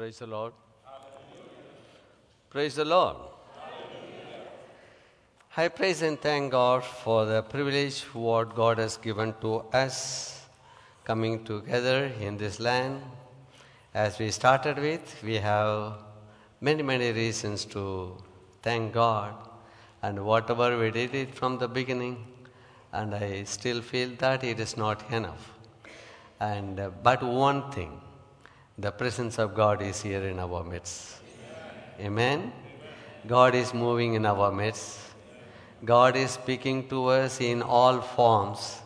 Praise the Lord. Praise the Lord. I praise and thank God for the privilege what God has given to us coming together in this land. As we started with, we have many, many reasons to thank God. And whatever we did it from the beginning, and I still feel that it is not enough. And uh, but one thing, the presence of God is here in our midst. Amen. God is moving in our midst. God is speaking to us in all forms.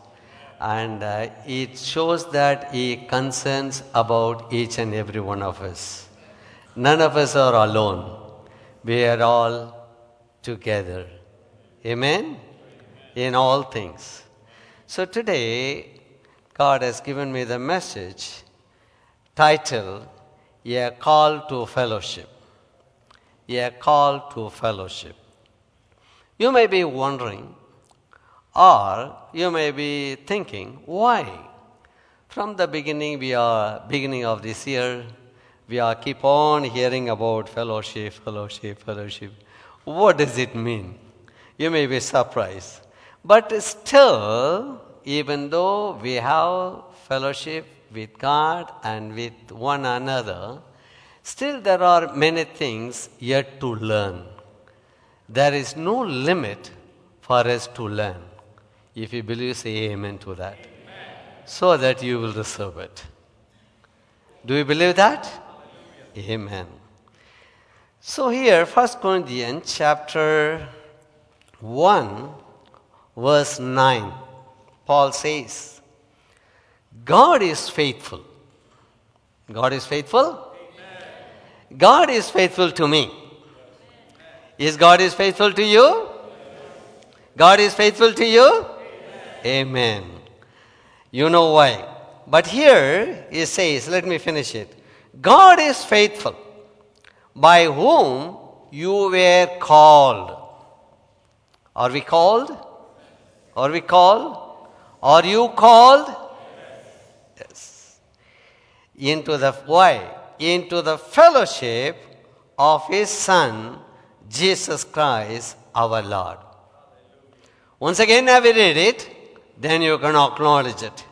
And uh, it shows that He concerns about each and every one of us. None of us are alone. We are all together. Amen? In all things. So today, God has given me the message titled A Call to Fellowship. A Call to Fellowship. You may be wondering, or you may be thinking, why? From the beginning, we are beginning of this year, we are keep on hearing about fellowship, fellowship, fellowship. What does it mean? You may be surprised. But still, even though we have fellowship with God and with one another, still there are many things yet to learn. There is no limit for us to learn. If you believe, say amen to that. So that you will receive it. Do you believe that? Amen. So here, 1 Corinthians chapter 1, verse 9, Paul says, God is faithful. God is faithful? God is faithful to me. Is God is faithful to you? God is faithful to you? Amen. You know why. But here it says, let me finish it. God is faithful, by whom you were called. Are we called? Are we called? Are you called? Into the why? Into the fellowship of his Son, Jesus Christ, our Lord. Once again, I will read it, then you can acknowledge it.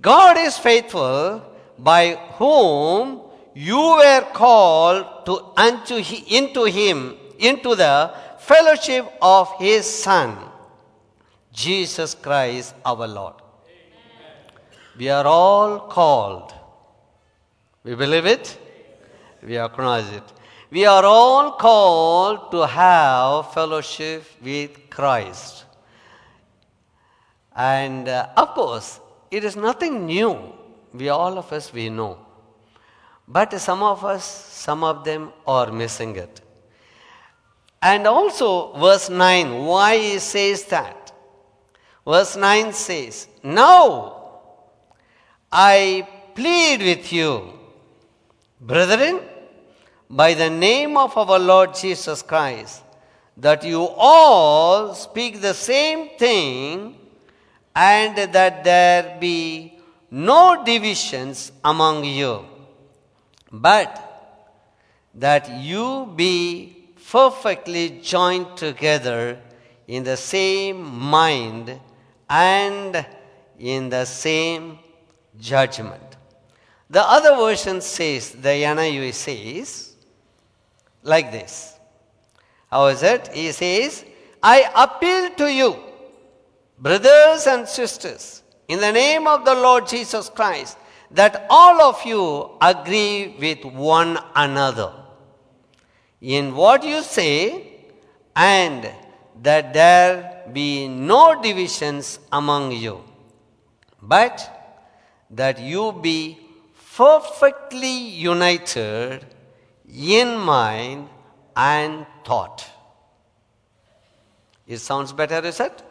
God is faithful by whom you were called to unto he, into him into the fellowship of his son Jesus Christ our Lord. We are all called. We believe it? We acknowledge it. We are all called to have fellowship with Christ. And uh, of course, it is nothing new. We all of us we know. But some of us, some of them are missing it. And also verse 9, why he says that? Verse 9 says, Now I plead with you, brethren, by the name of our Lord Jesus Christ, that you all speak the same thing and that there be no divisions among you, but that you be perfectly joined together in the same mind and in the same judgment. The other version says, the NIV says, like this. How is it? He says, I appeal to you, brothers and sisters, in the name of the Lord Jesus Christ, that all of you agree with one another in what you say, and that there be no divisions among you, but that you be perfectly united in mind and thought. It sounds better, is it?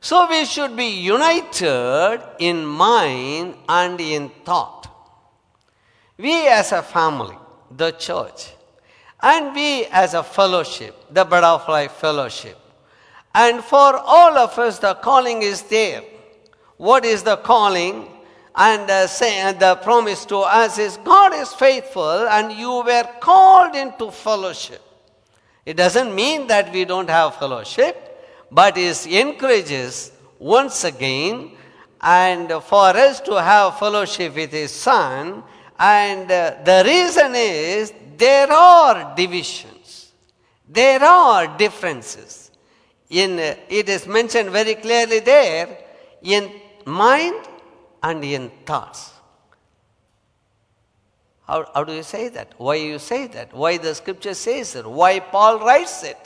So we should be united in mind and in thought. We as a family, the church, and we as a fellowship, the butterfly fellowship. And for all of us, the calling is there. What is the calling? And uh, say, the promise to us is God is faithful and you were called into fellowship. It doesn't mean that we don't have fellowship, but it encourages once again and for us to have fellowship with His Son. And uh, the reason is there are divisions, there are differences. In, uh, it is mentioned very clearly there in mind and in thoughts. How, how do you say that? Why you say that? Why the scripture says it? Why Paul writes it?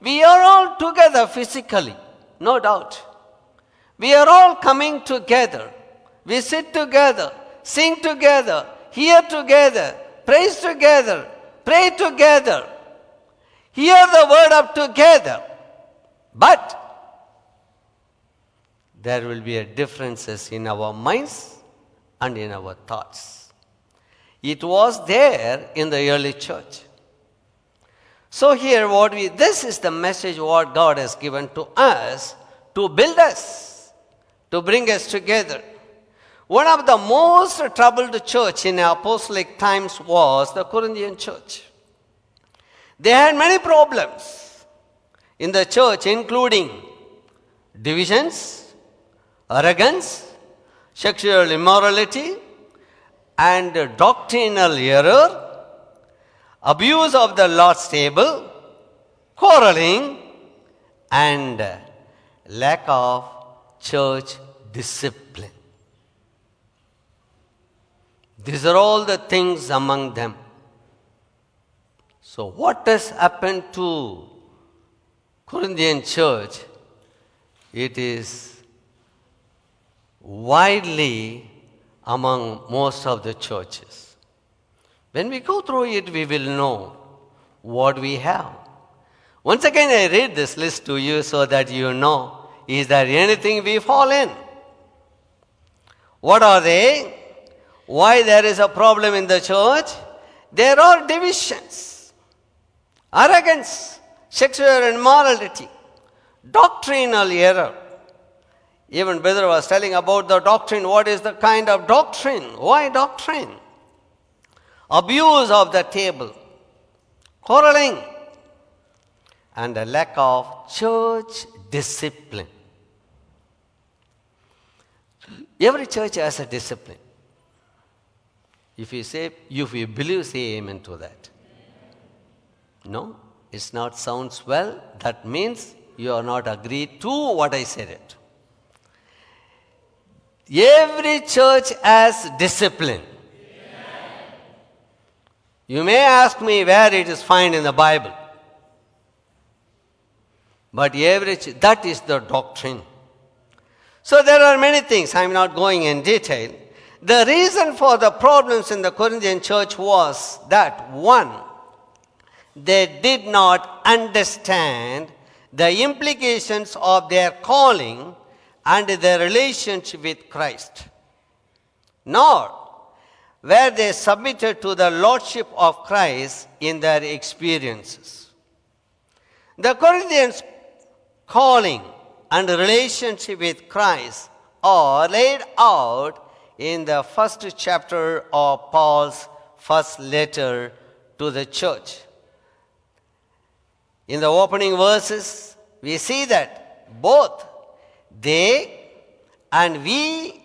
We are all together physically, no doubt. We are all coming together. We sit together, sing together, hear together, praise together, pray together, hear the word of together. But there will be a differences in our minds and in our thoughts. It was there in the early church. So here what we this is the message what God has given to us to build us, to bring us together. One of the most troubled church in apostolic times was the Corinthian church. They had many problems in the church, including divisions, arrogance, sexual immorality, and doctrinal error, abuse of the Lord's table, quarreling, and lack of church discipline. These are all the things among them. So, what has happened to Corinthian church? It is widely among most of the churches. When we go through it, we will know what we have. Once again, I read this list to you so that you know is there anything we fall in? What are they? Why there is a problem in the church? There are divisions, arrogance, sexual immorality, doctrinal error. Even brother was telling about the doctrine. What is the kind of doctrine? Why doctrine? Abuse of the table, quarreling, and a lack of church discipline. Every church has a discipline. If you say, if you believe, say amen to that. No, it's not sounds well. That means you are not agreed to what I said it. Every church has discipline. You may ask me where it is found in the Bible. But every ch- that is the doctrine. So there are many things. I'm not going in detail. The reason for the problems in the Corinthian church was that one, they did not understand the implications of their calling and their relationship with Christ, nor were they submitted to the lordship of Christ in their experiences. The Corinthians' calling and relationship with Christ are laid out in the first chapter of Paul's first letter to the church. In the opening verses, we see that both they and we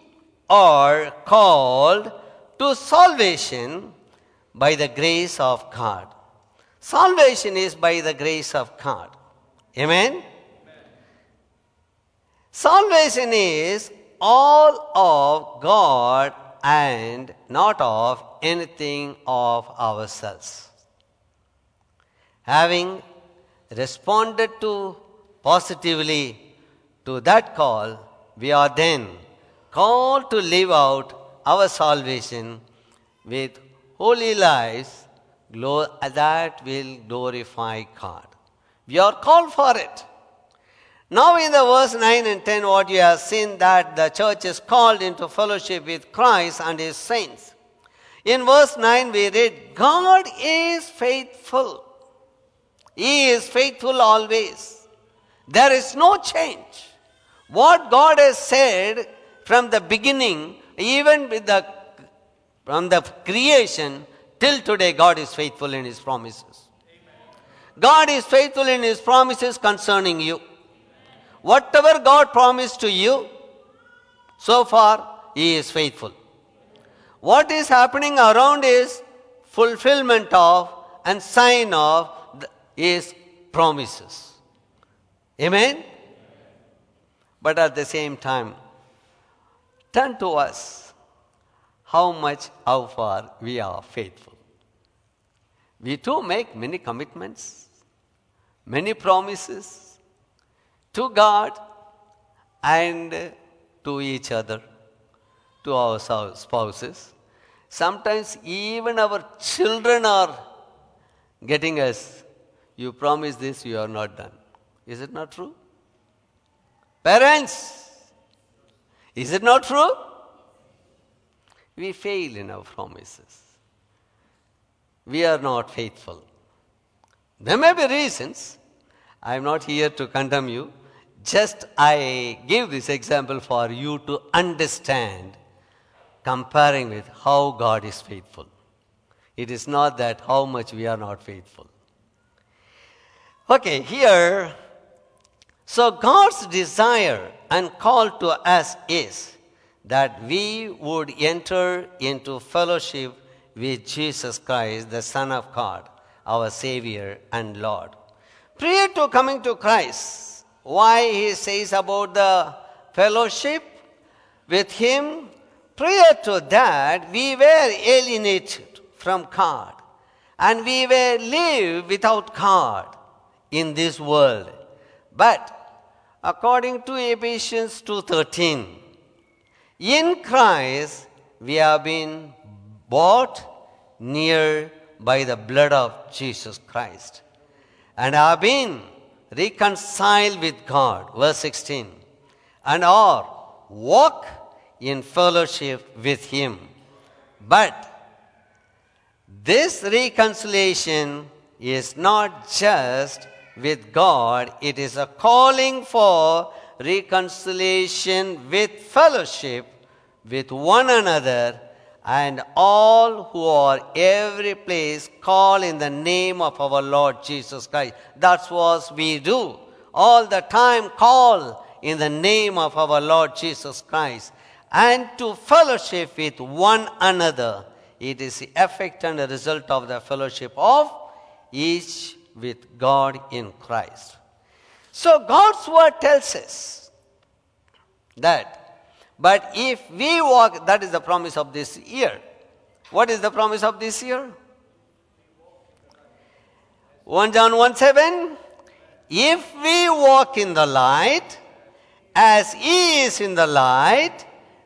are called to salvation by the grace of God. Salvation is by the grace of God. Amen? Salvation is all of God and not of anything of ourselves. Having responded to positively to that call, we are then called to live out our salvation with holy lives that will glorify God. We are called for it. Now, in the verse 9 and 10, what you have seen that the church is called into fellowship with Christ and his saints. In verse 9, we read, God is faithful. He is faithful always. There is no change. What God has said from the beginning even with the from the creation till today, God is faithful in His promises. God is faithful in His promises concerning you. Whatever God promised to you, so far, He is faithful. What is happening around is fulfillment of and sign of the, His promises. Amen? But at the same time, turn to us how much, how far we are faithful. We too make many commitments, many promises to God and to each other, to our spouses. Sometimes even our children are getting us, you promise this, you are not done. Is it not true? Parents, is it not true? We fail in our promises. We are not faithful. There may be reasons. I am not here to condemn you. Just I give this example for you to understand, comparing with how God is faithful. It is not that how much we are not faithful. Okay, here, so God's desire and call to us is that we would enter into fellowship with Jesus Christ, the Son of God, our Savior and Lord. Prior to coming to Christ, why he says about the fellowship with him. Prior to that, we were alienated from God and we were live without God in this world. But according to Ephesians 2:13, in Christ we have been bought near by the blood of Jesus Christ and have been reconciled with God, verse 16, and are walk in fellowship with Him. But this reconciliation is not just with God, it is a calling for reconciliation with fellowship with one another and all who are every place call in the name of our Lord Jesus Christ. That's what we do. All the time call in the name of our Lord Jesus Christ and to fellowship with one another. It is the effect and the result of the fellowship of each with God in Christ. So God's word tells us that but if we walk, that is the promise of this year. What is the promise of this year? 1 John 1 7. If we walk in the light, as He is in the light,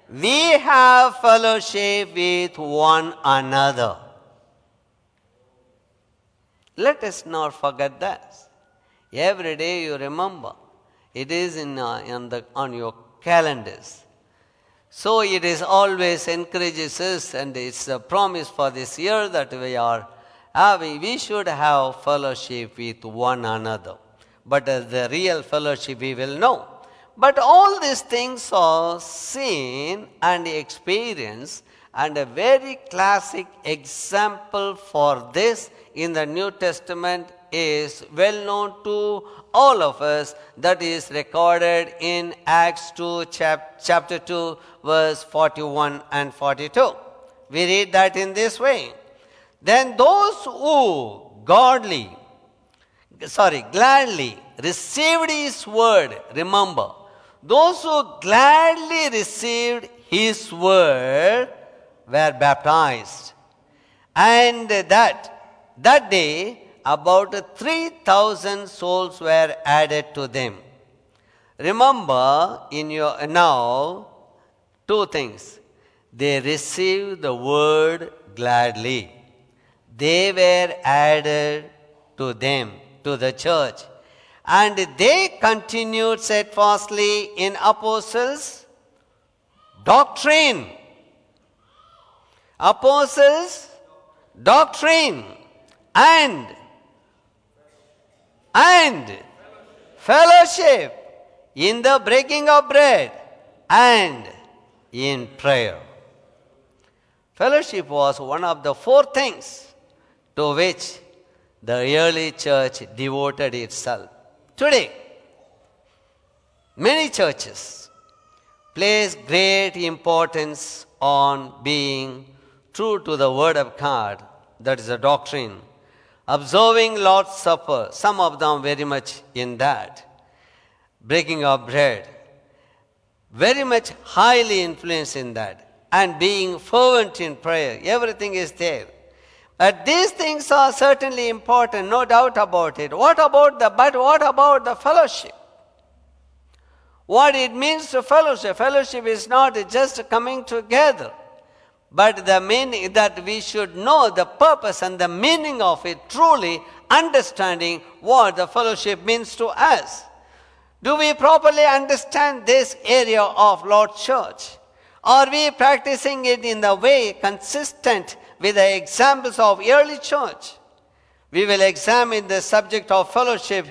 we have fellowship with one another. Let us not forget that. Every day you remember. It is in, uh, in the, on your calendars. So it is always encourages us, and it's a promise for this year that we are having. We should have fellowship with one another. But the real fellowship we will know. But all these things are seen and experienced, and a very classic example for this in the New Testament is well known to all of us that is recorded in Acts 2 chap- chapter 2 verse 41 and 42. We read that in this way. Then those who godly sorry gladly received his word remember those who gladly received his word were baptized. And that that day about 3000 souls were added to them. Remember in your now two things. They received the word gladly. They were added to them to the church. And they continued steadfastly in apostles doctrine apostles doctrine and and fellowship in the breaking of bread and in prayer. Fellowship was one of the four things to which the early church devoted itself. Today, many churches place great importance on being true to the Word of God, that is a doctrine, observing Lord's Supper, some of them very much in that, breaking of bread, very much highly influenced in that, and being fervent in prayer. Everything is there. But these things are certainly important, no doubt about it. What about the but what about the fellowship? What it means to fellowship. Fellowship is not just coming together, but the meaning that we should know the purpose and the meaning of it, truly understanding what the fellowship means to us. Do we properly understand this area of Lord Church? Are we practicing it in the way consistent with the examples of early church? We will examine the subject of fellowship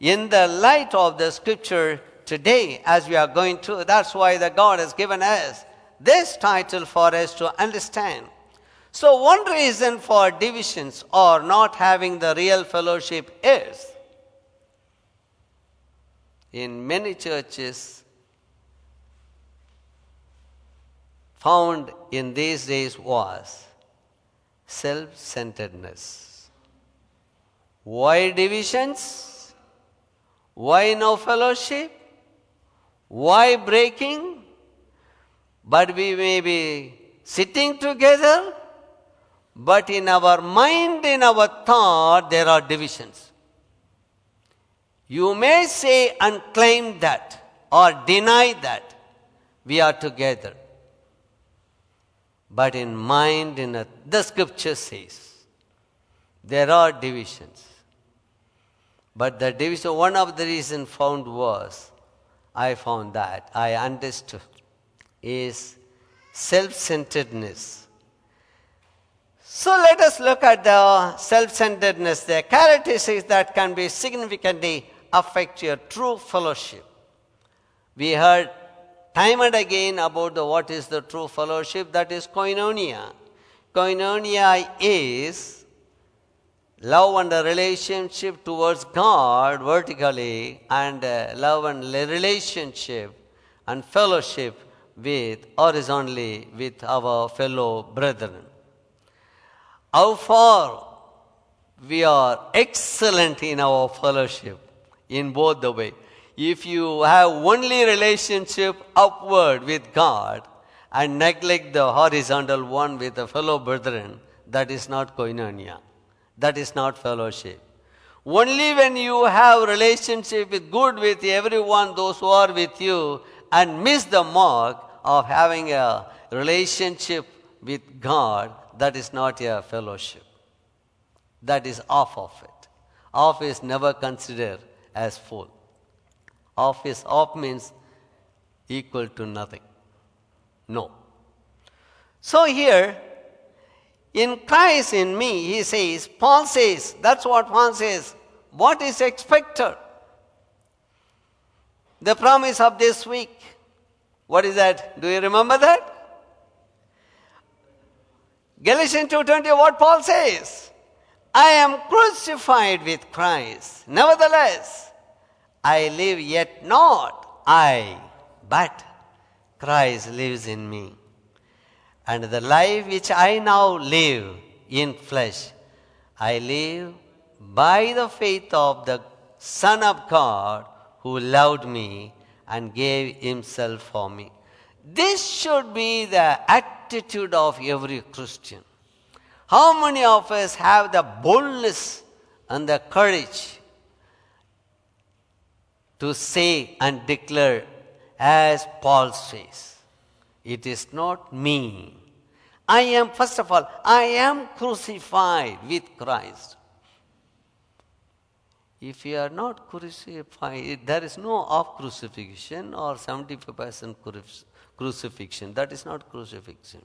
in the light of the scripture today as we are going to. That's why the God has given us this title for us to understand. So one reason for divisions or not having the real fellowship is in many churches found in these days was self centeredness. Why divisions? Why no fellowship? Why breaking? But we may be sitting together, but in our mind, in our thought, there are divisions. You may say and claim that or deny that we are together. But in mind, in a, the scripture says, there are divisions. But the division, one of the reasons found was, I found that, I understood, is self centeredness. So let us look at the self centeredness, the characteristics that can be significantly affect your true fellowship. We heard time and again about the, what is the true fellowship, that is koinonia. Koinonia is love and a relationship towards God vertically, and uh, love and relationship and fellowship with horizontally with our fellow brethren. How far we are excellent in our fellowship in both the way. If you have only relationship upward with God and neglect the horizontal one with the fellow brethren, that is not koinonia. That is not fellowship. Only when you have relationship with good with everyone, those who are with you, and miss the mark of having a relationship with God, that is not a fellowship. That is off of it. Off is never considered as full. Off is off means equal to nothing. No. So here, in Christ in me, he says, Paul says, that's what Paul says, what is expected? The promise of this week. What is that? Do you remember that? Galatians 2:20 what Paul says I am crucified with Christ nevertheless I live yet not I but Christ lives in me and the life which I now live in flesh I live by the faith of the Son of God who loved me and gave himself for me. This should be the attitude of every Christian. How many of us have the boldness and the courage to say and declare, as Paul says, it is not me. I am, first of all, I am crucified with Christ. If you are not crucified, there is no off crucifixion or 75% crucifixion. That is not crucifixion.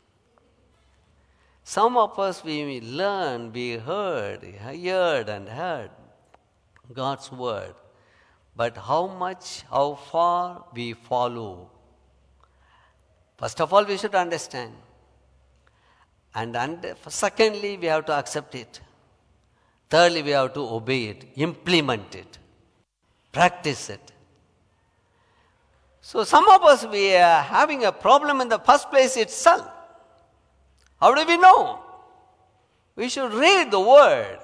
Some of us, we learn, we heard, heard and heard God's word. But how much, how far we follow. First of all, we should understand And, and secondly, we have to accept it. Thirdly, we have to obey it, implement it, practice it. So some of us, we are having a problem in the first place itself. How do we know? We should read the word,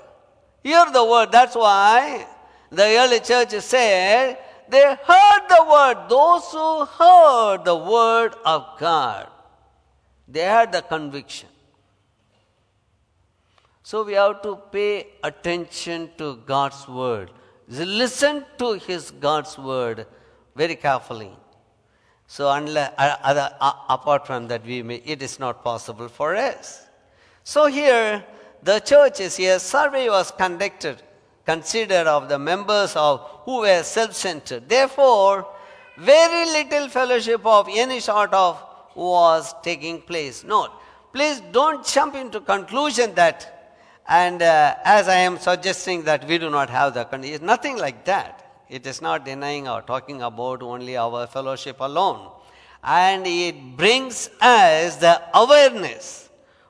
hear the word. That's why the early church said they heard the word. Those who heard the word of God, they had the conviction. So we have to pay attention to God's word. Listen to His God's word very carefully. So, unless, uh, uh, apart from that, we may, it is not possible for us. So, here, the churches here, survey was conducted, considered of the members of who were self centered. Therefore, very little fellowship of any sort of was taking place. Note, please don't jump into conclusion that, and uh, as I am suggesting that we do not have the condition, it's nothing like that. It is not denying or talking about only our fellowship alone. And it brings us the awareness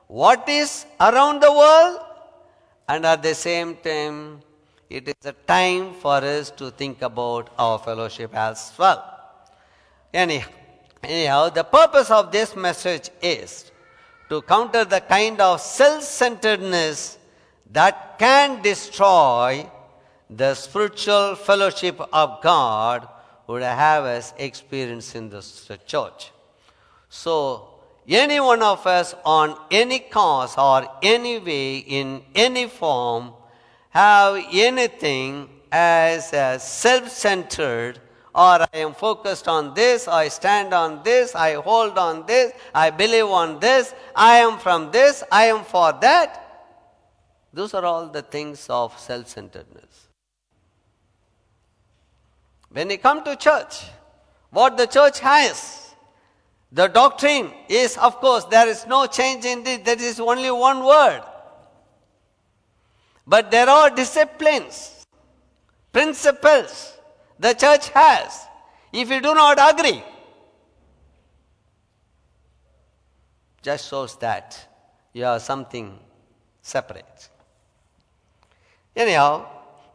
what is around the world, and at the same time, it is a time for us to think about our fellowship as well. Anyhow, anyhow the purpose of this message is to counter the kind of self centeredness that can destroy the spiritual fellowship of God would have us experience in the church. So, any one of us on any cause or any way, in any form, have anything as self centered or I am focused on this, I stand on this, I hold on this, I believe on this, I am from this, I am for that. Those are all the things of self centeredness. When you come to church, what the church has, the doctrine is, of course, there is no change in this, there is only one word. But there are disciplines, principles the church has. If you do not agree, just shows that you are something separate. Anyhow,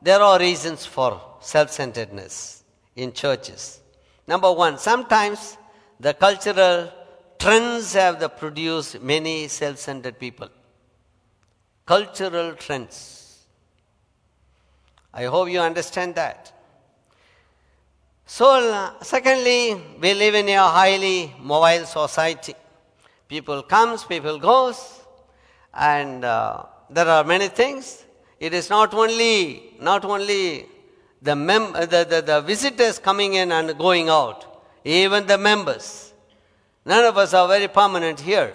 there are reasons for self centeredness in churches. Number one, sometimes the cultural trends have produced many self-centered people. Cultural trends. I hope you understand that. So, secondly, we live in a highly mobile society. People comes, people goes, and uh, there are many things. It is not only not only the, mem- the, the, the visitors coming in and going out, even the members. None of us are very permanent here.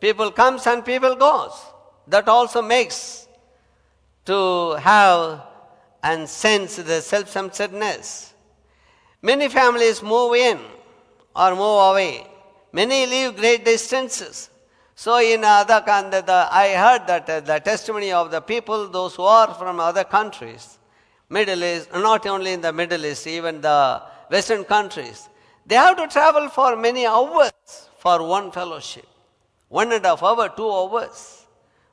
People comes and people goes. That also makes to have and sense the self-centeredness. Many families move in or move away. Many live great distances. So in other, I heard that uh, the testimony of the people, those who are from other countries, Middle East, not only in the Middle East, even the Western countries, they have to travel for many hours for one fellowship. One and a half hour, two hours.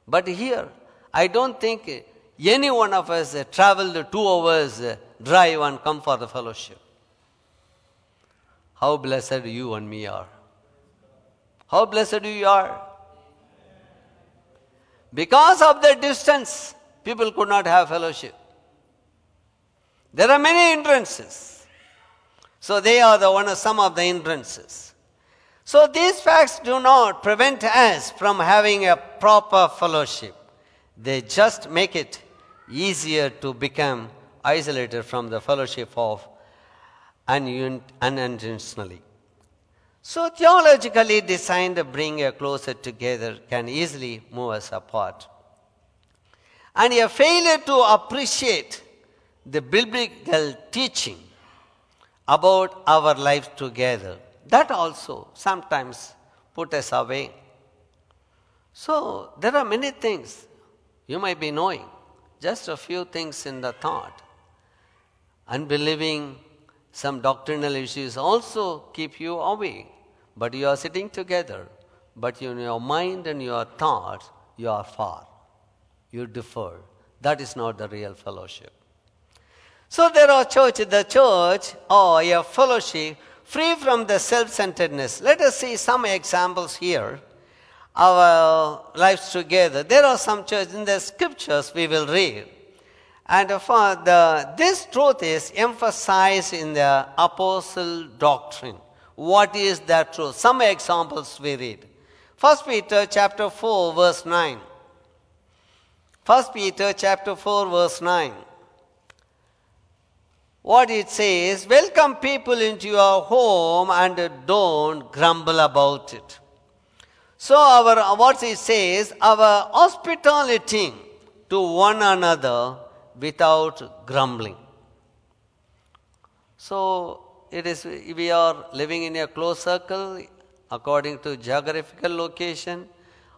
But here, I don't think any one of us traveled two hours drive and come for the fellowship. How blessed you and me are. How blessed you are. Because of the distance, people could not have fellowship. There are many hindrances. So they are the one some of the hindrances. So these facts do not prevent us from having a proper fellowship. They just make it easier to become isolated from the fellowship of unintentionally. So theologically designed to bring a closer together can easily move us apart. And a failure to appreciate the biblical teaching about our lives together. That also sometimes put us away. So there are many things you might be knowing, just a few things in the thought. Unbelieving some doctrinal issues also keep you away, but you are sitting together. but in your mind and your thoughts, you are far. You differ. That is not the real fellowship. So there are church, the church or a fellowship free from the self-centeredness. Let us see some examples here. Our lives together. There are some churches in the scriptures we will read. And for the, this truth is emphasized in the apostle doctrine. What is that truth? Some examples we read. First Peter chapter 4 verse 9. First Peter chapter 4 verse 9 what it says welcome people into your home and don't grumble about it. So, our, what it says, our hospitality to one another without grumbling. So, it is, we are living in a close circle according to geographical location.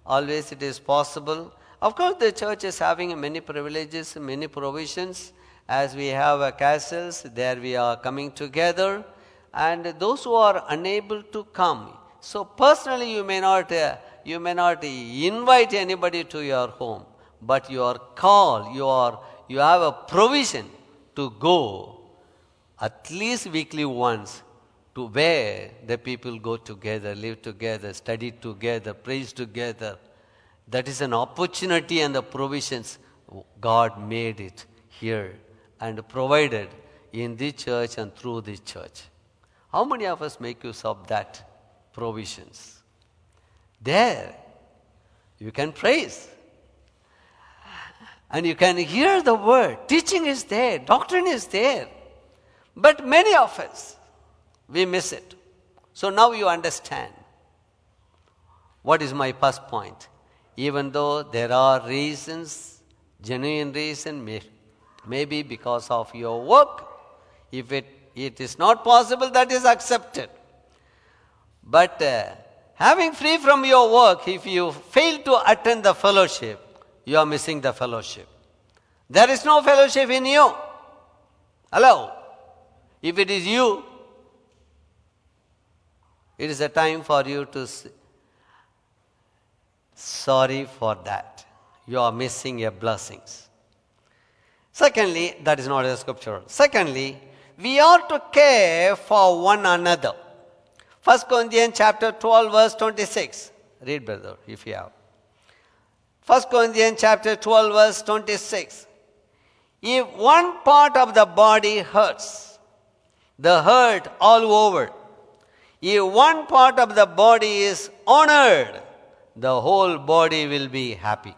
Always it is possible. Of course, the church is having many privileges, many provisions as we have castles, there we are coming together. And those who are unable to come, so personally you may not, you may not invite anybody to your home, but you are called, you are, you have a provision to go at least weekly once to where the people go together, live together, study together, praise together. That is an opportunity and the provisions God made it here and provided in the church and through the church. How many of us make use of that provisions? There, you can praise. And you can hear the word. Teaching is there, doctrine is there. But many of us, we miss it. So now you understand. What is my first point? Even though there are reasons, genuine reason, Maybe because of your work. If it, it is not possible, that is accepted. But uh, having free from your work, if you fail to attend the fellowship, you are missing the fellowship. There is no fellowship in you. Hello? If it is you, it is a time for you to say, sorry for that. You are missing your blessings. Secondly, that is not a scripture. Secondly, we ought to care for one another. 1 Corinthians chapter 12 verse 26. Read brother if you have. 1 Corinthians chapter 12 verse 26. If one part of the body hurts, the hurt all over. If one part of the body is honored, the whole body will be happy.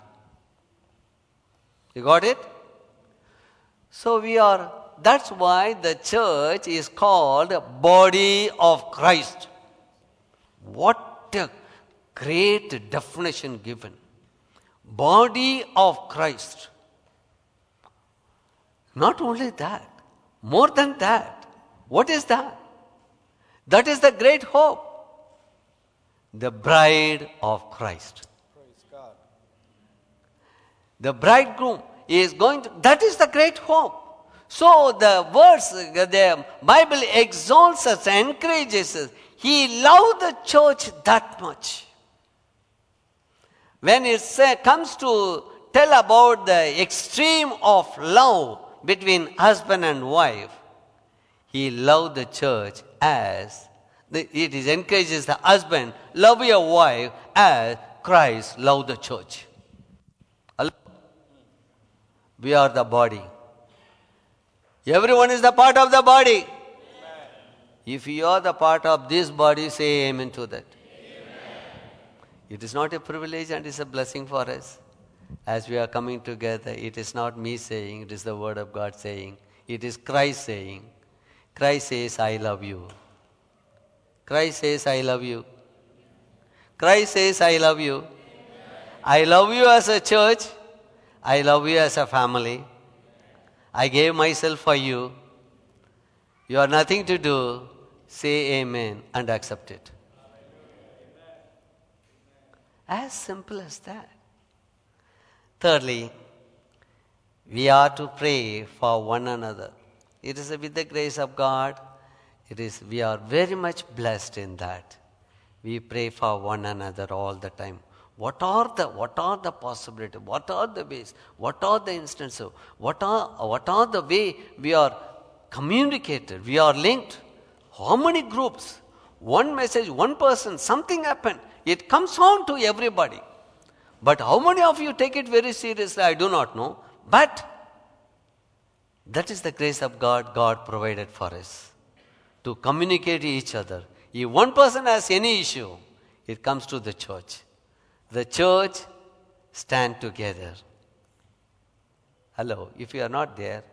You got it? So we are, that's why the church is called body of Christ. What a great definition given. Body of Christ. Not only that, more than that. What is that? That is the great hope. The bride of Christ. The bridegroom is going to, that is the great hope. So the verse, the Bible exalts us, encourages us. He loved the church that much. When it say, comes to tell about the extreme of love between husband and wife, he loved the church as it is encourages the husband, love your wife as Christ loved the church. We are the body. Everyone is the part of the body. Amen. If you are the part of this body, say amen to that. Amen. It is not a privilege and it's a blessing for us. As we are coming together, it is not me saying, it is the word of God saying. It is Christ saying. Christ says, I love you. Christ says, I love you. Christ says, I love you. I love you as a church. I love you as a family. I gave myself for you. You have nothing to do. Say amen and accept it. As simple as that. Thirdly, we are to pray for one another. It is with the grace of God. It is we are very much blessed in that. We pray for one another all the time. What are the what are the possibilities? What are the ways? What are the instances? What are what are the way we are communicated? We are linked. How many groups? One message, one person, something happened. It comes on to everybody. But how many of you take it very seriously? I do not know. But that is the grace of God God provided for us to communicate to each other. If one person has any issue, it comes to the church. The church stand together. Hello, if you are not there,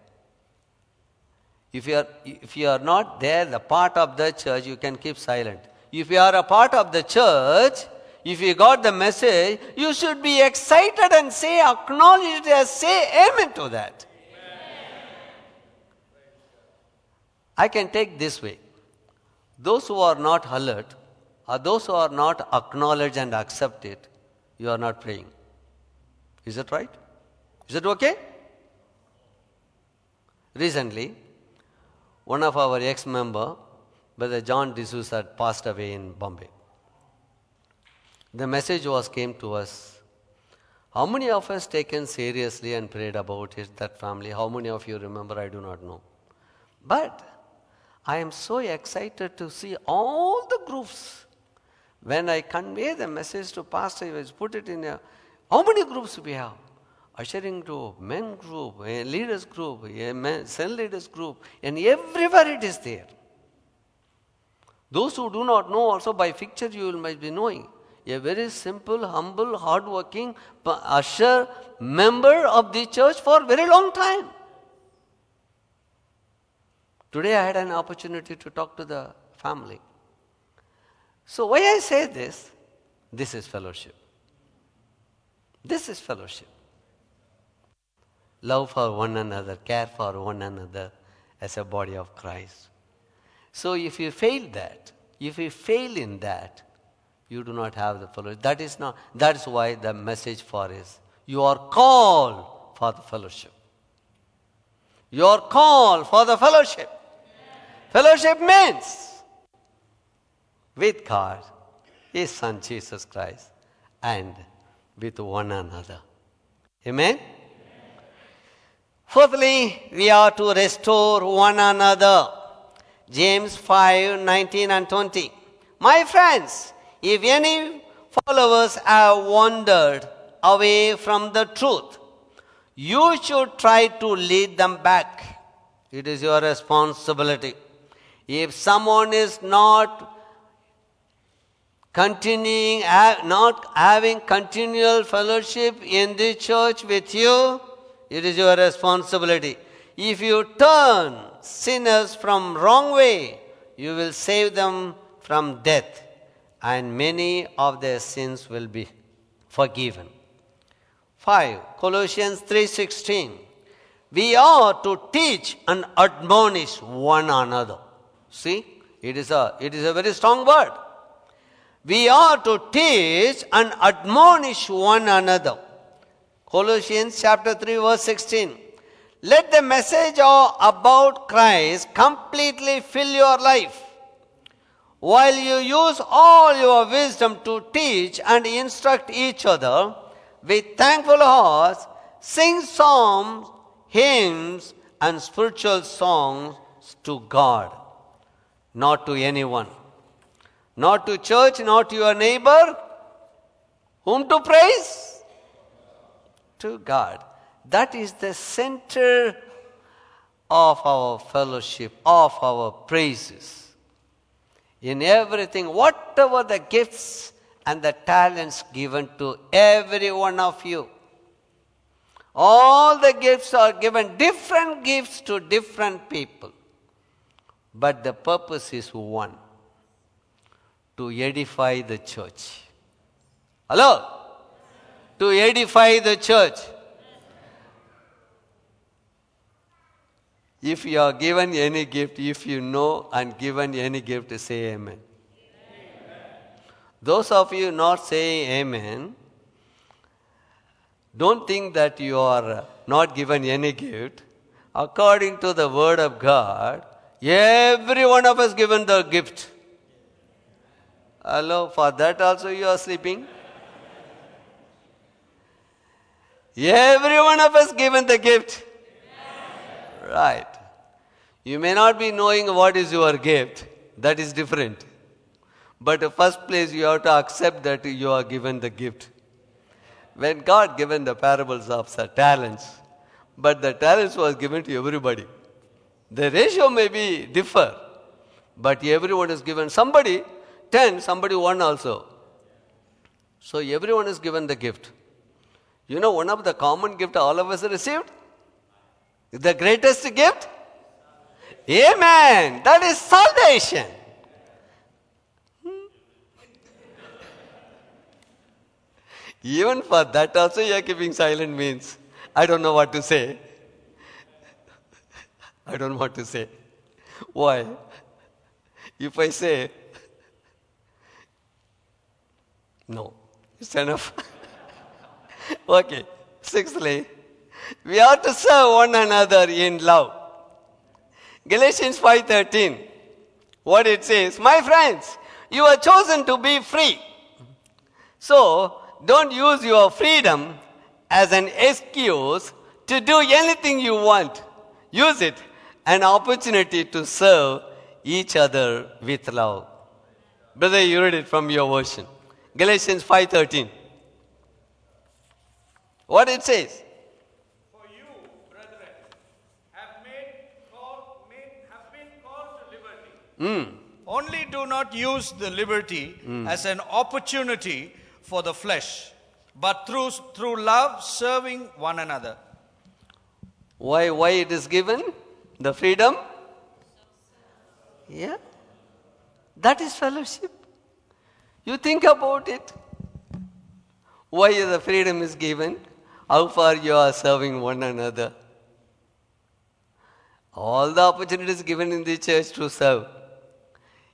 if you are if you are not there, the part of the church, you can keep silent. If you are a part of the church, if you got the message, you should be excited and say, acknowledge it say amen to that. I can take this way. Those who are not alert, or those who are not acknowledge and accept it, you are not praying. Is that right? Is that okay? Recently, one of our ex-member, Brother John D'Souza, passed away in Bombay. The message was came to us. How many of us taken seriously and prayed about it, that family? How many of you remember? I do not know. But I am so excited to see all the groups. When I convey the message to pastor, he put it in a, how many groups we have? Ushering group, men group, a leaders group, a men, cell leaders group, and everywhere it is there. Those who do not know also by picture you will might be knowing. A very simple, humble, hardworking usher member of the church for very long time. Today I had an opportunity to talk to the family. So, why I say this? This is fellowship. This is fellowship. Love for one another, care for one another as a body of Christ. So, if you fail that, if you fail in that, you do not have the fellowship. That is not. That is why the message for is you are called for the fellowship. You are called for the fellowship. Fellowship means with God, His Son Jesus Christ, and with one another. Amen? Fourthly, we are to restore one another. James 5 19 and 20. My friends, if any followers have wandered away from the truth, you should try to lead them back. It is your responsibility. If someone is not continuing, not having continual fellowship in the church with you, it is your responsibility. If you turn sinners from wrong way, you will save them from death, and many of their sins will be forgiven. 5. Colossians 3:16. We are to teach and admonish one another. See, it is a, it is a very strong word. We are to teach and admonish one another. Colossians chapter 3 verse 16. Let the message of, about Christ completely fill your life. While you use all your wisdom to teach and instruct each other, with thankful hearts, sing psalms, hymns, and spiritual songs to God not to anyone. Not to church, not to your neighbor. Whom to praise? To God. That is the center of our fellowship, of our praises. In everything, whatever the gifts and the talents given to every one of you. All the gifts are given, different gifts to different people. But the purpose is one to edify the church. Hello? To edify the church. If you are given any gift, if you know and given any gift, say amen. amen. Those of you not saying amen, don't think that you are not given any gift. According to the word of God, Every one of us given the gift. Hello, for that also you are sleeping? Every one of us given the gift. Right. You may not be knowing what is your gift. That is different. But first place you have to accept that you are given the gift. When God given the parables of the talents, but the talents was given to everybody. The ratio may be differ, but everyone is given somebody 10, somebody 1 also. So everyone is given the gift. You know, one of the common gift all of us received? The greatest gift? Amen. That is salvation. Hmm. Even for that also you are keeping silent means I don't know what to say. I don't what to say. Why? If I say no, it's enough. okay. Sixthly, we are to serve one another in love. Galatians 5:13. What it says, my friends, you are chosen to be free. So, don't use your freedom as an excuse to do anything you want. Use it an opportunity to serve each other with love. Brother, you read it from your version. Galatians 5:13. What it says? For you, brethren, have, made call, made, have been called to liberty. Hmm. Only do not use the liberty hmm. as an opportunity for the flesh, but through, through love serving one another. Why, why it is given? The freedom? Yeah. That is fellowship. You think about it. Why the freedom is given? How far you are serving one another. All the opportunities given in the church to serve.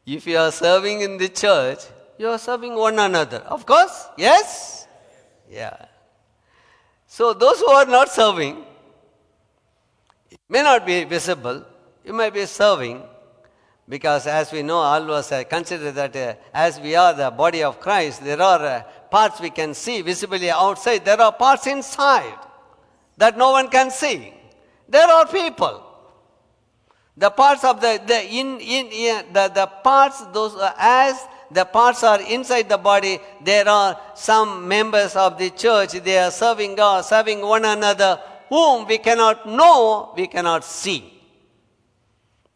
If you are serving in the church, you are serving one another. Of course, yes? Yeah. So those who are not serving, may not be visible, you may be serving, because as we know, all of us uh, consider that uh, as we are the body of Christ, there are uh, parts we can see visibly outside, there are parts inside that no one can see. There are people. The parts of the, the in, in, in the, the parts, those uh, as the parts are inside the body, there are some members of the church, they are serving God, serving one another, whom we cannot know, we cannot see.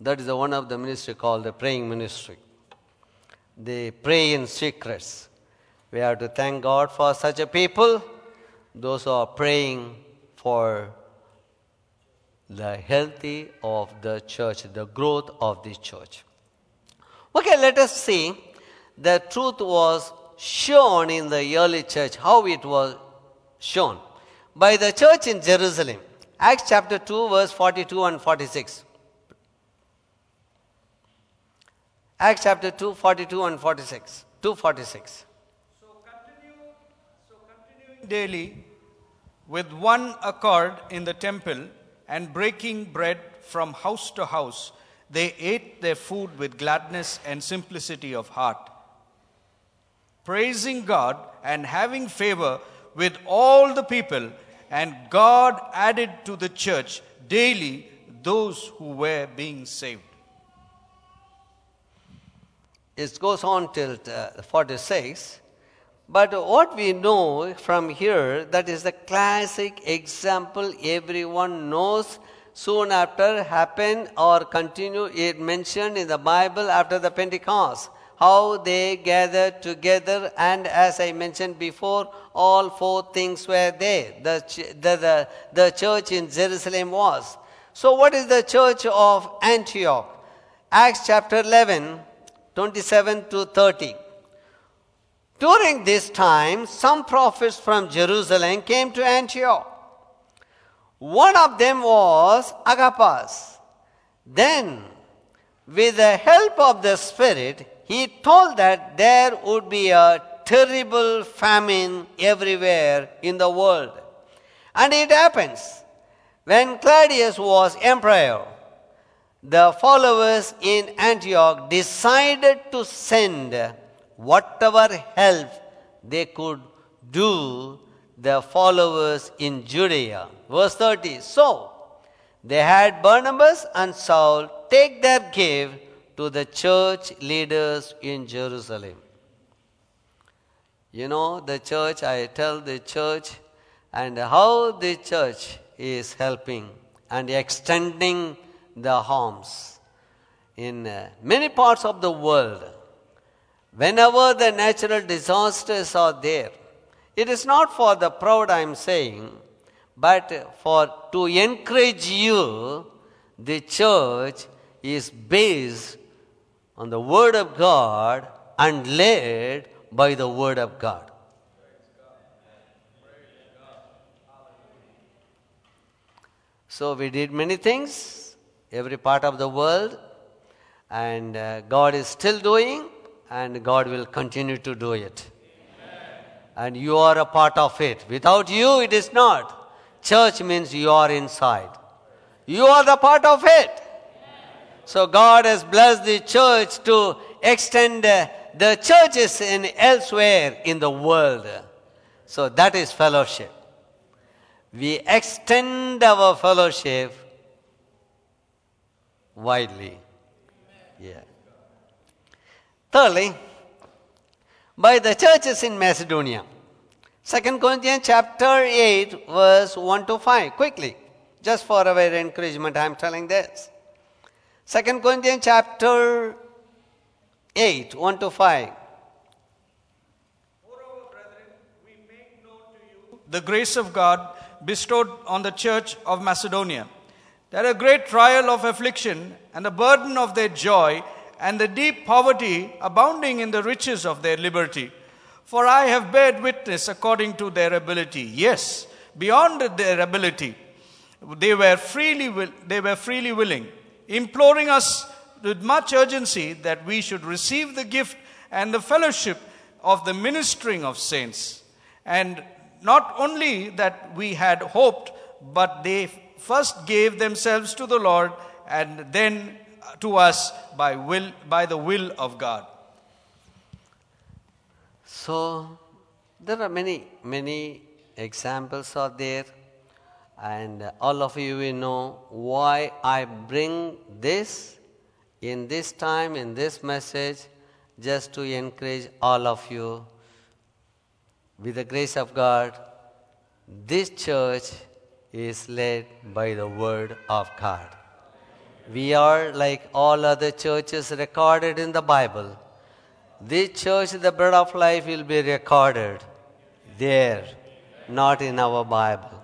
That is the one of the ministry called the praying ministry. They pray in secrets. We have to thank God for such a people, those who are praying for the healthy of the church, the growth of the church. Okay, let us see. The truth was shown in the early church, how it was shown. By the church in Jerusalem. Acts chapter 2, verse 42 and 46. Acts chapter 2, 42 and 46. 246. So, continuing daily with one accord in the temple and breaking bread from house to house, they ate their food with gladness and simplicity of heart, praising God and having favor with all the people. And God added to the church daily those who were being saved. It goes on till uh, 46. But what we know from here, that is the classic example everyone knows soon after happened or continue it mentioned in the Bible after the Pentecost. How they gathered together and as I mentioned before, all four things were there. The, the, the, the church in Jerusalem was. So what is the church of Antioch? Acts chapter 11, 27 to 30. During this time, some prophets from Jerusalem came to Antioch. One of them was Agabus. Then, with the help of the Spirit, he told that there would be a terrible famine everywhere in the world. And it happens when Claudius was emperor, the followers in Antioch decided to send whatever help they could do the followers in Judea. Verse 30. So they had Barnabas and Saul take their gift to the church leaders in Jerusalem. You know, the church, I tell the church, and how the church is helping and extending the homes in uh, many parts of the world. Whenever the natural disasters are there, it is not for the proud I am saying, but for to encourage you, the church is based on the Word of God and led by the Word of God. So we did many things, every part of the world, and uh, God is still doing, and God will continue to do it. And you are a part of it. Without you, it is not. Church means you are inside. You are the part of it. So God has blessed the church to extend uh, the churches in elsewhere in the world. So that is fellowship. We extend our fellowship widely. Yeah. Thirdly, by the churches in Macedonia. 2 Corinthians chapter 8, verse 1 to 5. Quickly, just for our encouragement, I am telling this. 2 Corinthians chapter 8, 1 to 5. Moreover, brethren, we make known to you the grace of God bestowed on the church of Macedonia. That a great trial of affliction and the burden of their joy and the deep poverty abounding in the riches of their liberty. For I have bared witness according to their ability. Yes, beyond their ability. They were freely, they were freely willing, imploring us with much urgency that we should receive the gift and the fellowship of the ministering of saints. And not only that we had hoped, but they first gave themselves to the Lord and then to us by will by the will of God. So there are many, many examples are there, and all of you will know why I bring this in this time, in this message, just to encourage all of you. With the grace of God, this church is led by the Word of God. We are like all other churches recorded in the Bible. This church, the bread of life, will be recorded there, not in our Bible.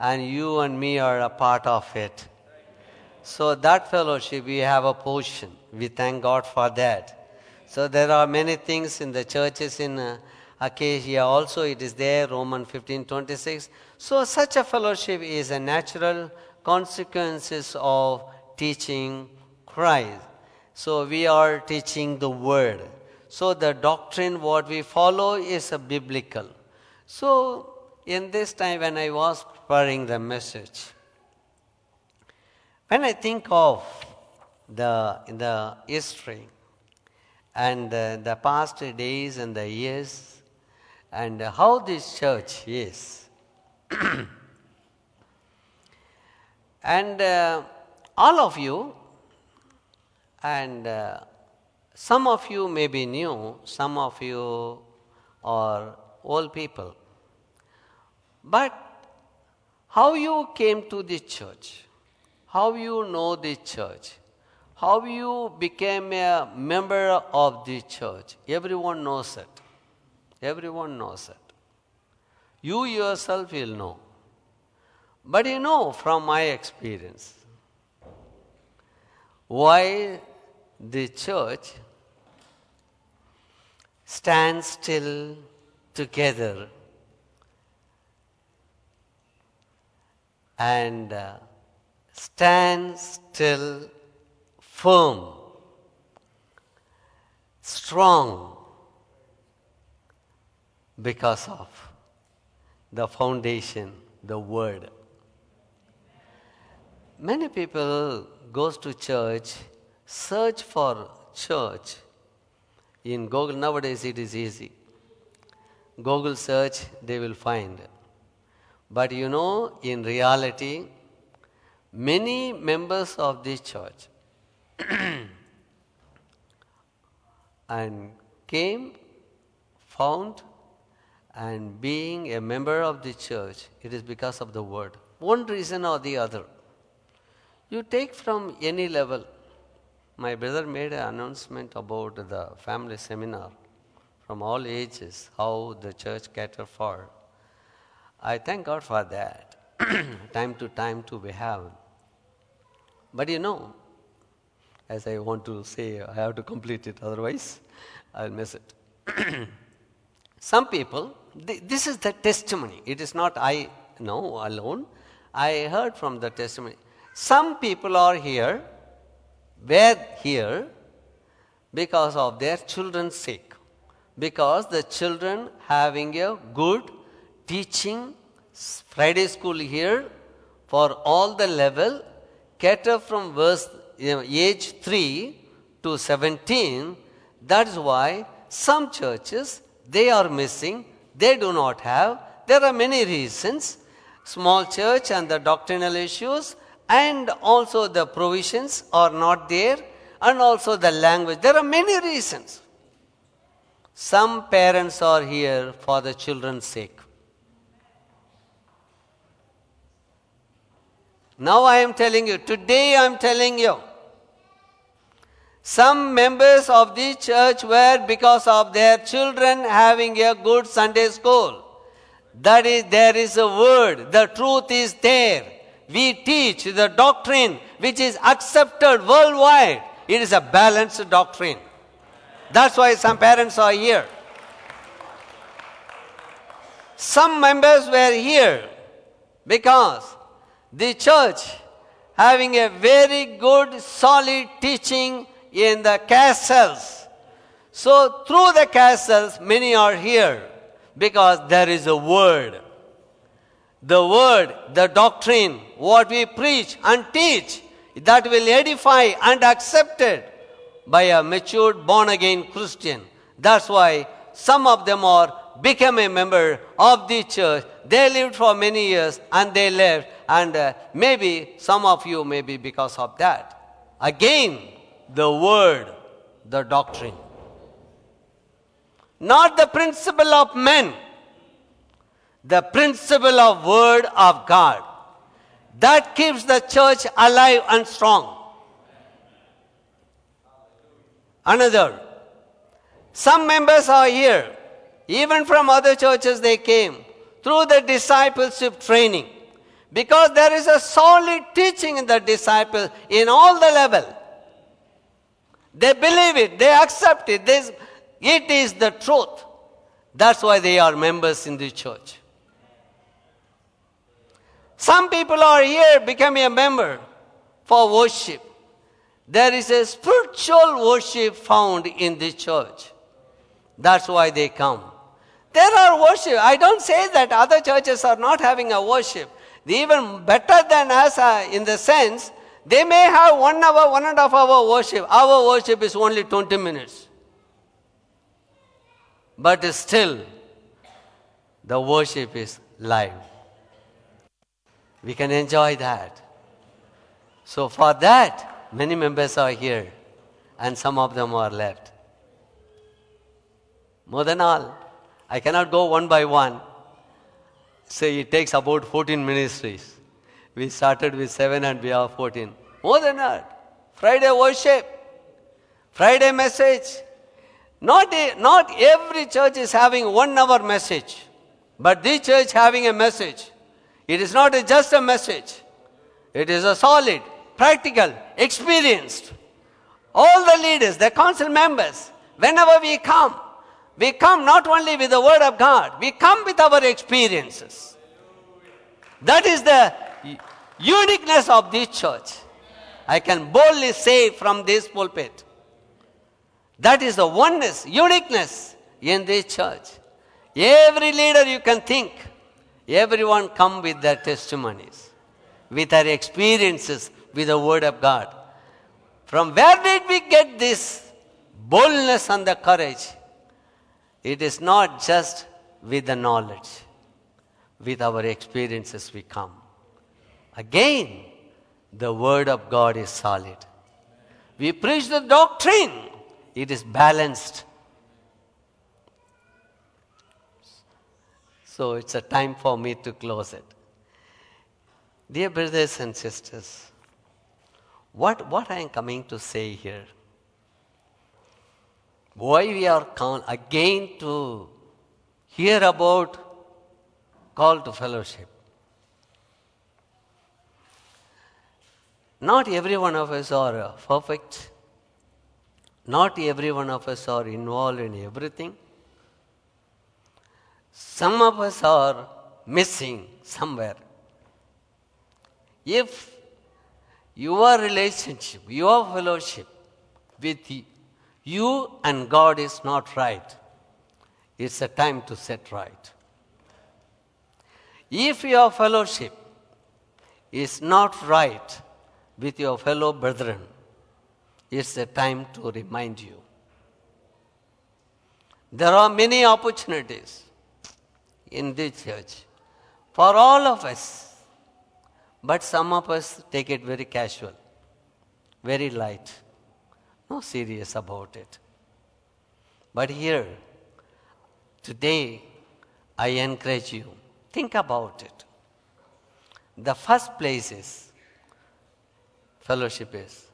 And you and me are a part of it. So, that fellowship, we have a portion. We thank God for that. So, there are many things in the churches in uh, Achaia also, it is there, Roman 15 26. So, such a fellowship is a natural consequences of teaching Christ. So we are teaching the word. So the doctrine what we follow is a biblical. So in this time when I was preparing the message, when I think of the the history and uh, the past days and the years and how this church is. and uh, all of you, and uh, some of you may be new, some of you are old people. But how you came to the church, how you know the church, how you became a member of the church, everyone knows it. Everyone knows it. You yourself will know. But you know from my experience why the church stands still together and uh, stand still firm, strong because of the foundation, the word. Many people goes to church, search for church In Google nowadays, it is easy. Google search, they will find. But you know, in reality, many members of this church and came, found, and being a member of the church, it is because of the word. One reason or the other. You take from any level. My brother made an announcement about the family seminar from all ages, how the church cater for. I thank God for that. time to time to we have. But you know, as I want to say, I have to complete it, otherwise I'll miss it. Some people, th- this is the testimony. It is not I know alone. I heard from the testimony. Some people are here, were here because of their children's sake. Because the children having a good teaching, Friday school here for all the level, cater from verse you know, age 3 to 17. That is why some churches they are missing, they do not have. There are many reasons small church and the doctrinal issues, and also the provisions are not there, and also the language. There are many reasons. Some parents are here for the children's sake. Now I am telling you, today I am telling you, some members of this church were because of their children having a good Sunday school. That is, there is a word, the truth is there. We teach the doctrine which is accepted worldwide. It is a balanced doctrine. That's why some parents are here. Some members were here because the church having a very good solid teaching in the castles. So through the castles, many are here because there is a word. The word, the doctrine, what we preach and teach, that will edify and accepted by a matured born again Christian. That's why some of them are become a member of the church. They lived for many years and they left and uh, maybe some of you maybe because of that. Again, the word, the doctrine. Not the principle of men, the principle of word of God. That keeps the church alive and strong. Another, some members are here, even from other churches they came through the discipleship training. Because there is a solid teaching in the disciples in all the level. They believe it they accept it this, it is the truth. That's why they are members in the church. Some people are here becoming a member for worship. There is a spiritual worship found in the church. That's why they come there are worship. I don't say that other churches are not having a worship. They even better than us uh, in the sense they may have one hour, one and a half hour worship. Our worship is only 20 minutes. But still, the worship is live. We can enjoy that. So, for that, many members are here, and some of them are left. More than all, I cannot go one by one. Say it takes about 14 ministries. We started with 7 and we have 14. More than that. Friday worship, Friday message. Not, a, not every church is having one hour message, but this church having a message. It is not a, just a message, it is a solid, practical, experienced. All the leaders, the council members, whenever we come, we come not only with the word of God, we come with our experiences. That is the uniqueness of this church. I can boldly say from this pulpit. That is the oneness, uniqueness in this church. Every leader you can think, everyone come with their testimonies, with their experiences with the word of God. From where did we get this boldness and the courage. It is not just with the knowledge, with our experiences we come. Again, the Word of God is solid. We preach the doctrine, it is balanced. So it's a time for me to close it. Dear brothers and sisters, what, what I am coming to say here, why we are con- again to hear about call to fellowship. Not every one of us are uh, perfect. Not every one of us are involved in everything. Some of us are missing somewhere. If your relationship, your fellowship with you and God is not right, it's a time to set right. If your fellowship is not right with your fellow brethren, it's a time to remind you. There are many opportunities in this church for all of us, but some of us take it very casual, very light, no serious about it. But here, today, I encourage you, think about it. The first place is fellowship is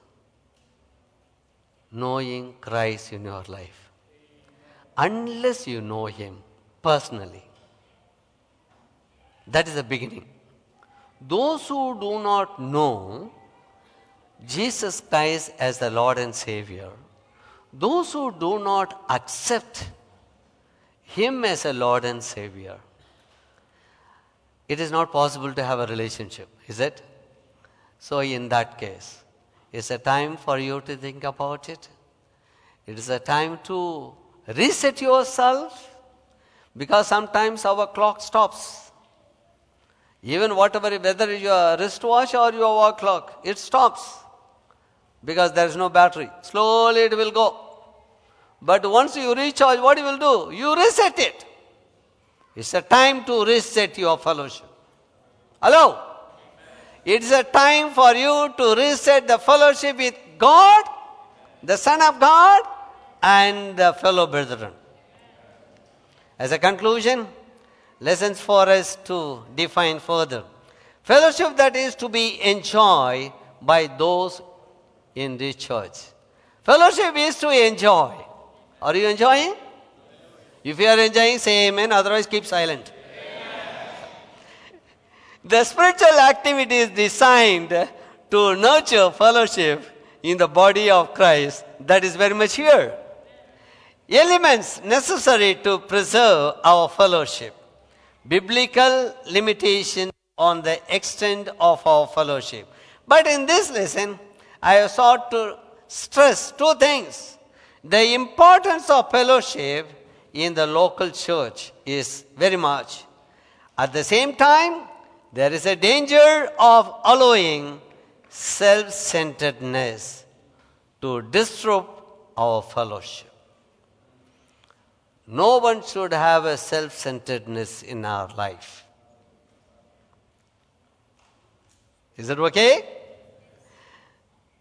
knowing Christ in your life. Unless you know Him personally, that is the beginning. Those who do not know Jesus Christ as the Lord and Savior, those who do not accept Him as a Lord and Savior, it is not possible to have a relationship, is it? So, in that case, it's a time for you to think about it. It is a time to reset yourself because sometimes our clock stops. Even whatever, whether it's your wristwatch or your clock, it stops because there is no battery. Slowly it will go. But once you recharge, what you will do? You reset it. It's a time to reset your fellowship. Hello? It's a time for you to reset the fellowship with God, the Son of God, and the fellow brethren. As a conclusion, lessons for us to define further. Fellowship that is to be enjoyed by those in this church. Fellowship is to enjoy. Are you enjoying? If you are enjoying, say amen, otherwise, keep silent. The spiritual activity is designed to nurture fellowship in the body of Christ. That is very much here. Elements necessary to preserve our fellowship. Biblical limitation on the extent of our fellowship. But in this lesson, I have sought to stress two things. The importance of fellowship in the local church is very much. At the same time, there is a danger of allowing self centeredness to disrupt our fellowship. No one should have a self centeredness in our life. Is it okay?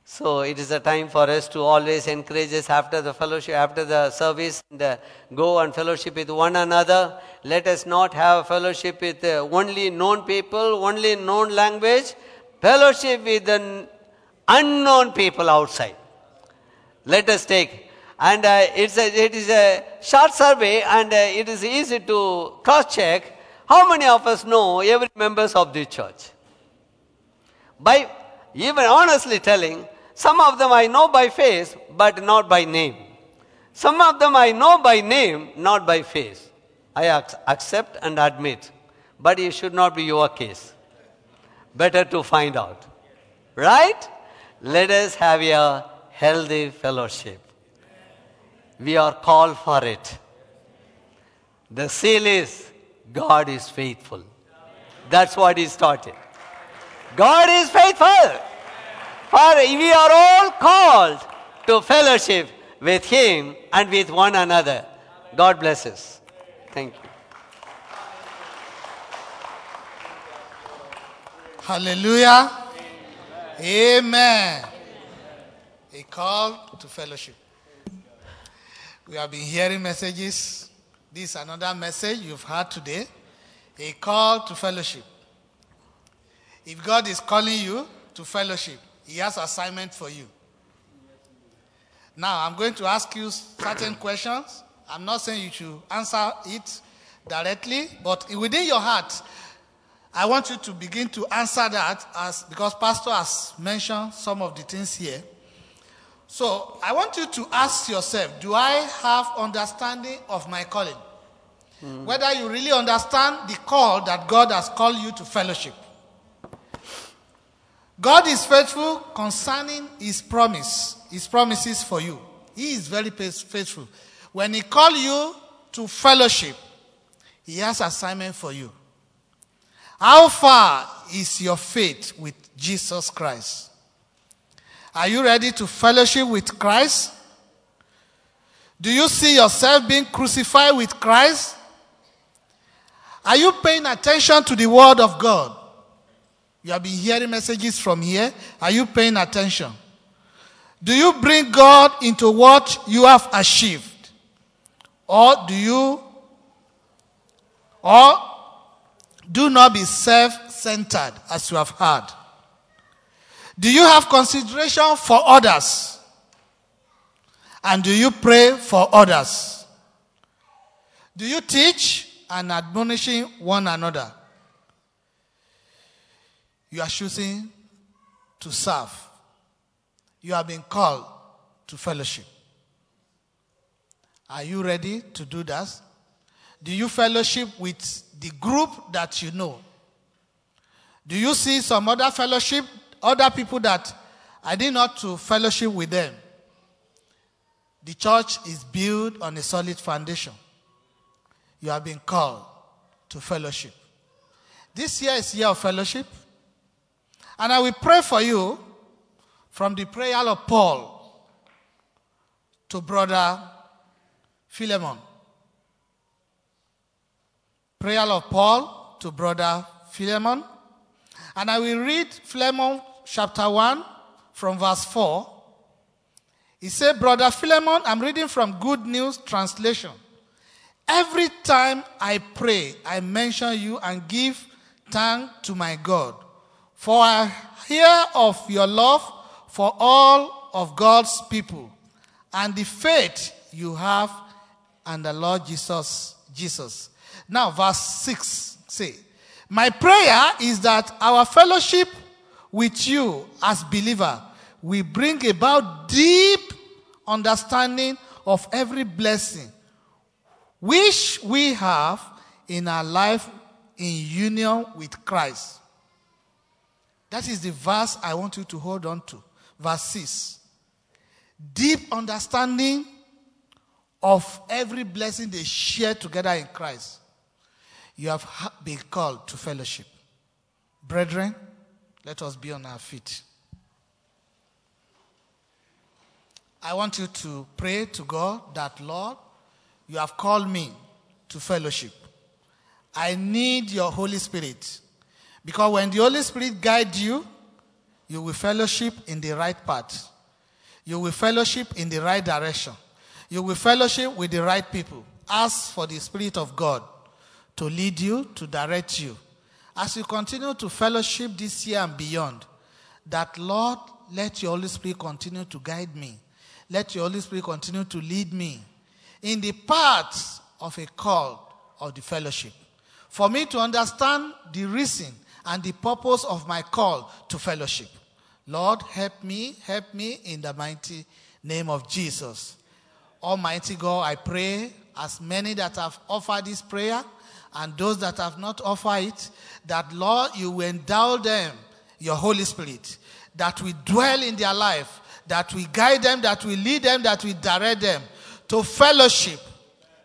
So it is a time for us to always encourage us after the fellowship, after the service, and uh, go and fellowship with one another. Let us not have fellowship with uh, only known people, only known language. Fellowship with the unknown people outside. Let us take. And uh, it's a, it is a short survey and uh, it is easy to cross-check how many of us know every members of the church. By even honestly telling, some of them I know by face, but not by name. Some of them I know by name, not by face. I ac- accept and admit. But it should not be your case. Better to find out. Right? Let us have a healthy fellowship. We are called for it. The seal is God is faithful. That's what he started. God is faithful. For we are all called to fellowship with Him and with one another. God bless us. Thank you. Hallelujah. Amen. A call to fellowship. We have been hearing messages. This is another message you've heard today. A call to fellowship. If God is calling you to fellowship, He has assignment for you. Now, I'm going to ask you certain questions. I'm not saying you should answer it directly, but within your heart, I want you to begin to answer that as because Pastor has mentioned some of the things here. So I want you to ask yourself, do I have understanding of my calling? Hmm. Whether you really understand the call that God has called you to fellowship. God is faithful concerning his promise, his promises for you. He is very faithful. When he called you to fellowship, he has assignment for you. How far is your faith with Jesus Christ? Are you ready to fellowship with Christ? Do you see yourself being crucified with Christ? Are you paying attention to the Word of God? You have been hearing messages from here. Are you paying attention? Do you bring God into what you have achieved? Or do you, or do not be self centered as you have heard? Do you have consideration for others? And do you pray for others? Do you teach and admonishing one another? You are choosing to serve. You have been called to fellowship. Are you ready to do that? Do you fellowship with the group that you know? Do you see some other fellowship, other people that I did not to fellowship with them? The church is built on a solid foundation. You have been called to fellowship. This year is year of fellowship. And I will pray for you from the prayer of Paul to brother Philemon. Prayer of Paul to brother Philemon. And I will read Philemon chapter 1 from verse 4. He said, Brother Philemon, I'm reading from Good News Translation. Every time I pray, I mention you and give thanks to my God. For I hear of your love for all of God's people and the faith you have and the Lord Jesus Jesus. Now verse 6 say, "My prayer is that our fellowship with you as believer will bring about deep understanding of every blessing which we have in our life in union with Christ." That is the verse I want you to hold on to. Verse 6. Deep understanding of every blessing they share together in Christ. You have been called to fellowship. Brethren, let us be on our feet. I want you to pray to God that, Lord, you have called me to fellowship. I need your Holy Spirit. Because when the Holy Spirit guides you, you will fellowship in the right path. You will fellowship in the right direction. You will fellowship with the right people. Ask for the Spirit of God to lead you, to direct you. As you continue to fellowship this year and beyond, that Lord, let your Holy Spirit continue to guide me. Let your Holy Spirit continue to lead me in the path of a call of the fellowship. For me to understand the reason and the purpose of my call to fellowship. Lord, help me, help me in the mighty name of Jesus. Almighty God, I pray as many that have offered this prayer and those that have not offered it, that Lord, you will endow them, your Holy Spirit, that we dwell in their life, that we guide them, that we lead them, that we direct them to fellowship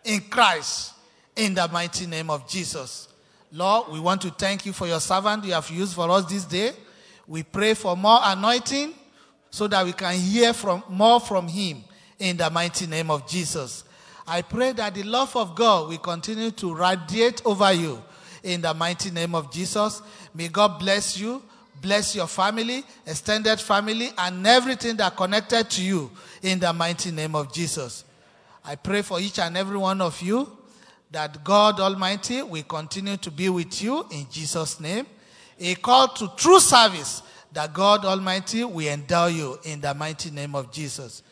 in Christ in the mighty name of Jesus. Lord, we want to thank you for your servant you have used for us this day. We pray for more anointing so that we can hear from more from him in the mighty name of Jesus. I pray that the love of God will continue to radiate over you in the mighty name of Jesus. May God bless you, bless your family, extended family, and everything that connected to you in the mighty name of Jesus. I pray for each and every one of you that God Almighty will continue to be with you in Jesus' name. A call to true service that God Almighty will endow you in the mighty name of Jesus.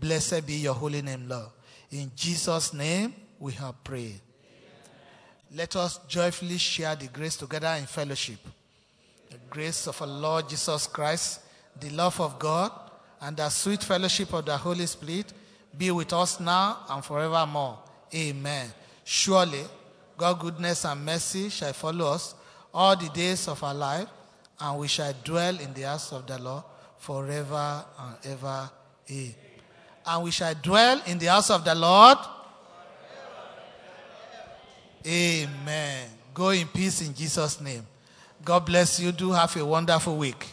Blessed be your holy name, Lord. In Jesus' name, we have prayed. Let us joyfully share the grace together in fellowship. The grace of our Lord Jesus Christ, the love of God, and the sweet fellowship of the Holy Spirit be with us now and forevermore. Amen. Surely, God's goodness and mercy shall follow us all the days of our life, and we shall dwell in the house of the Lord forever and ever. Amen and we shall dwell in the house of the Lord. Amen. Go in peace in Jesus' name. God bless you. Do have a wonderful week.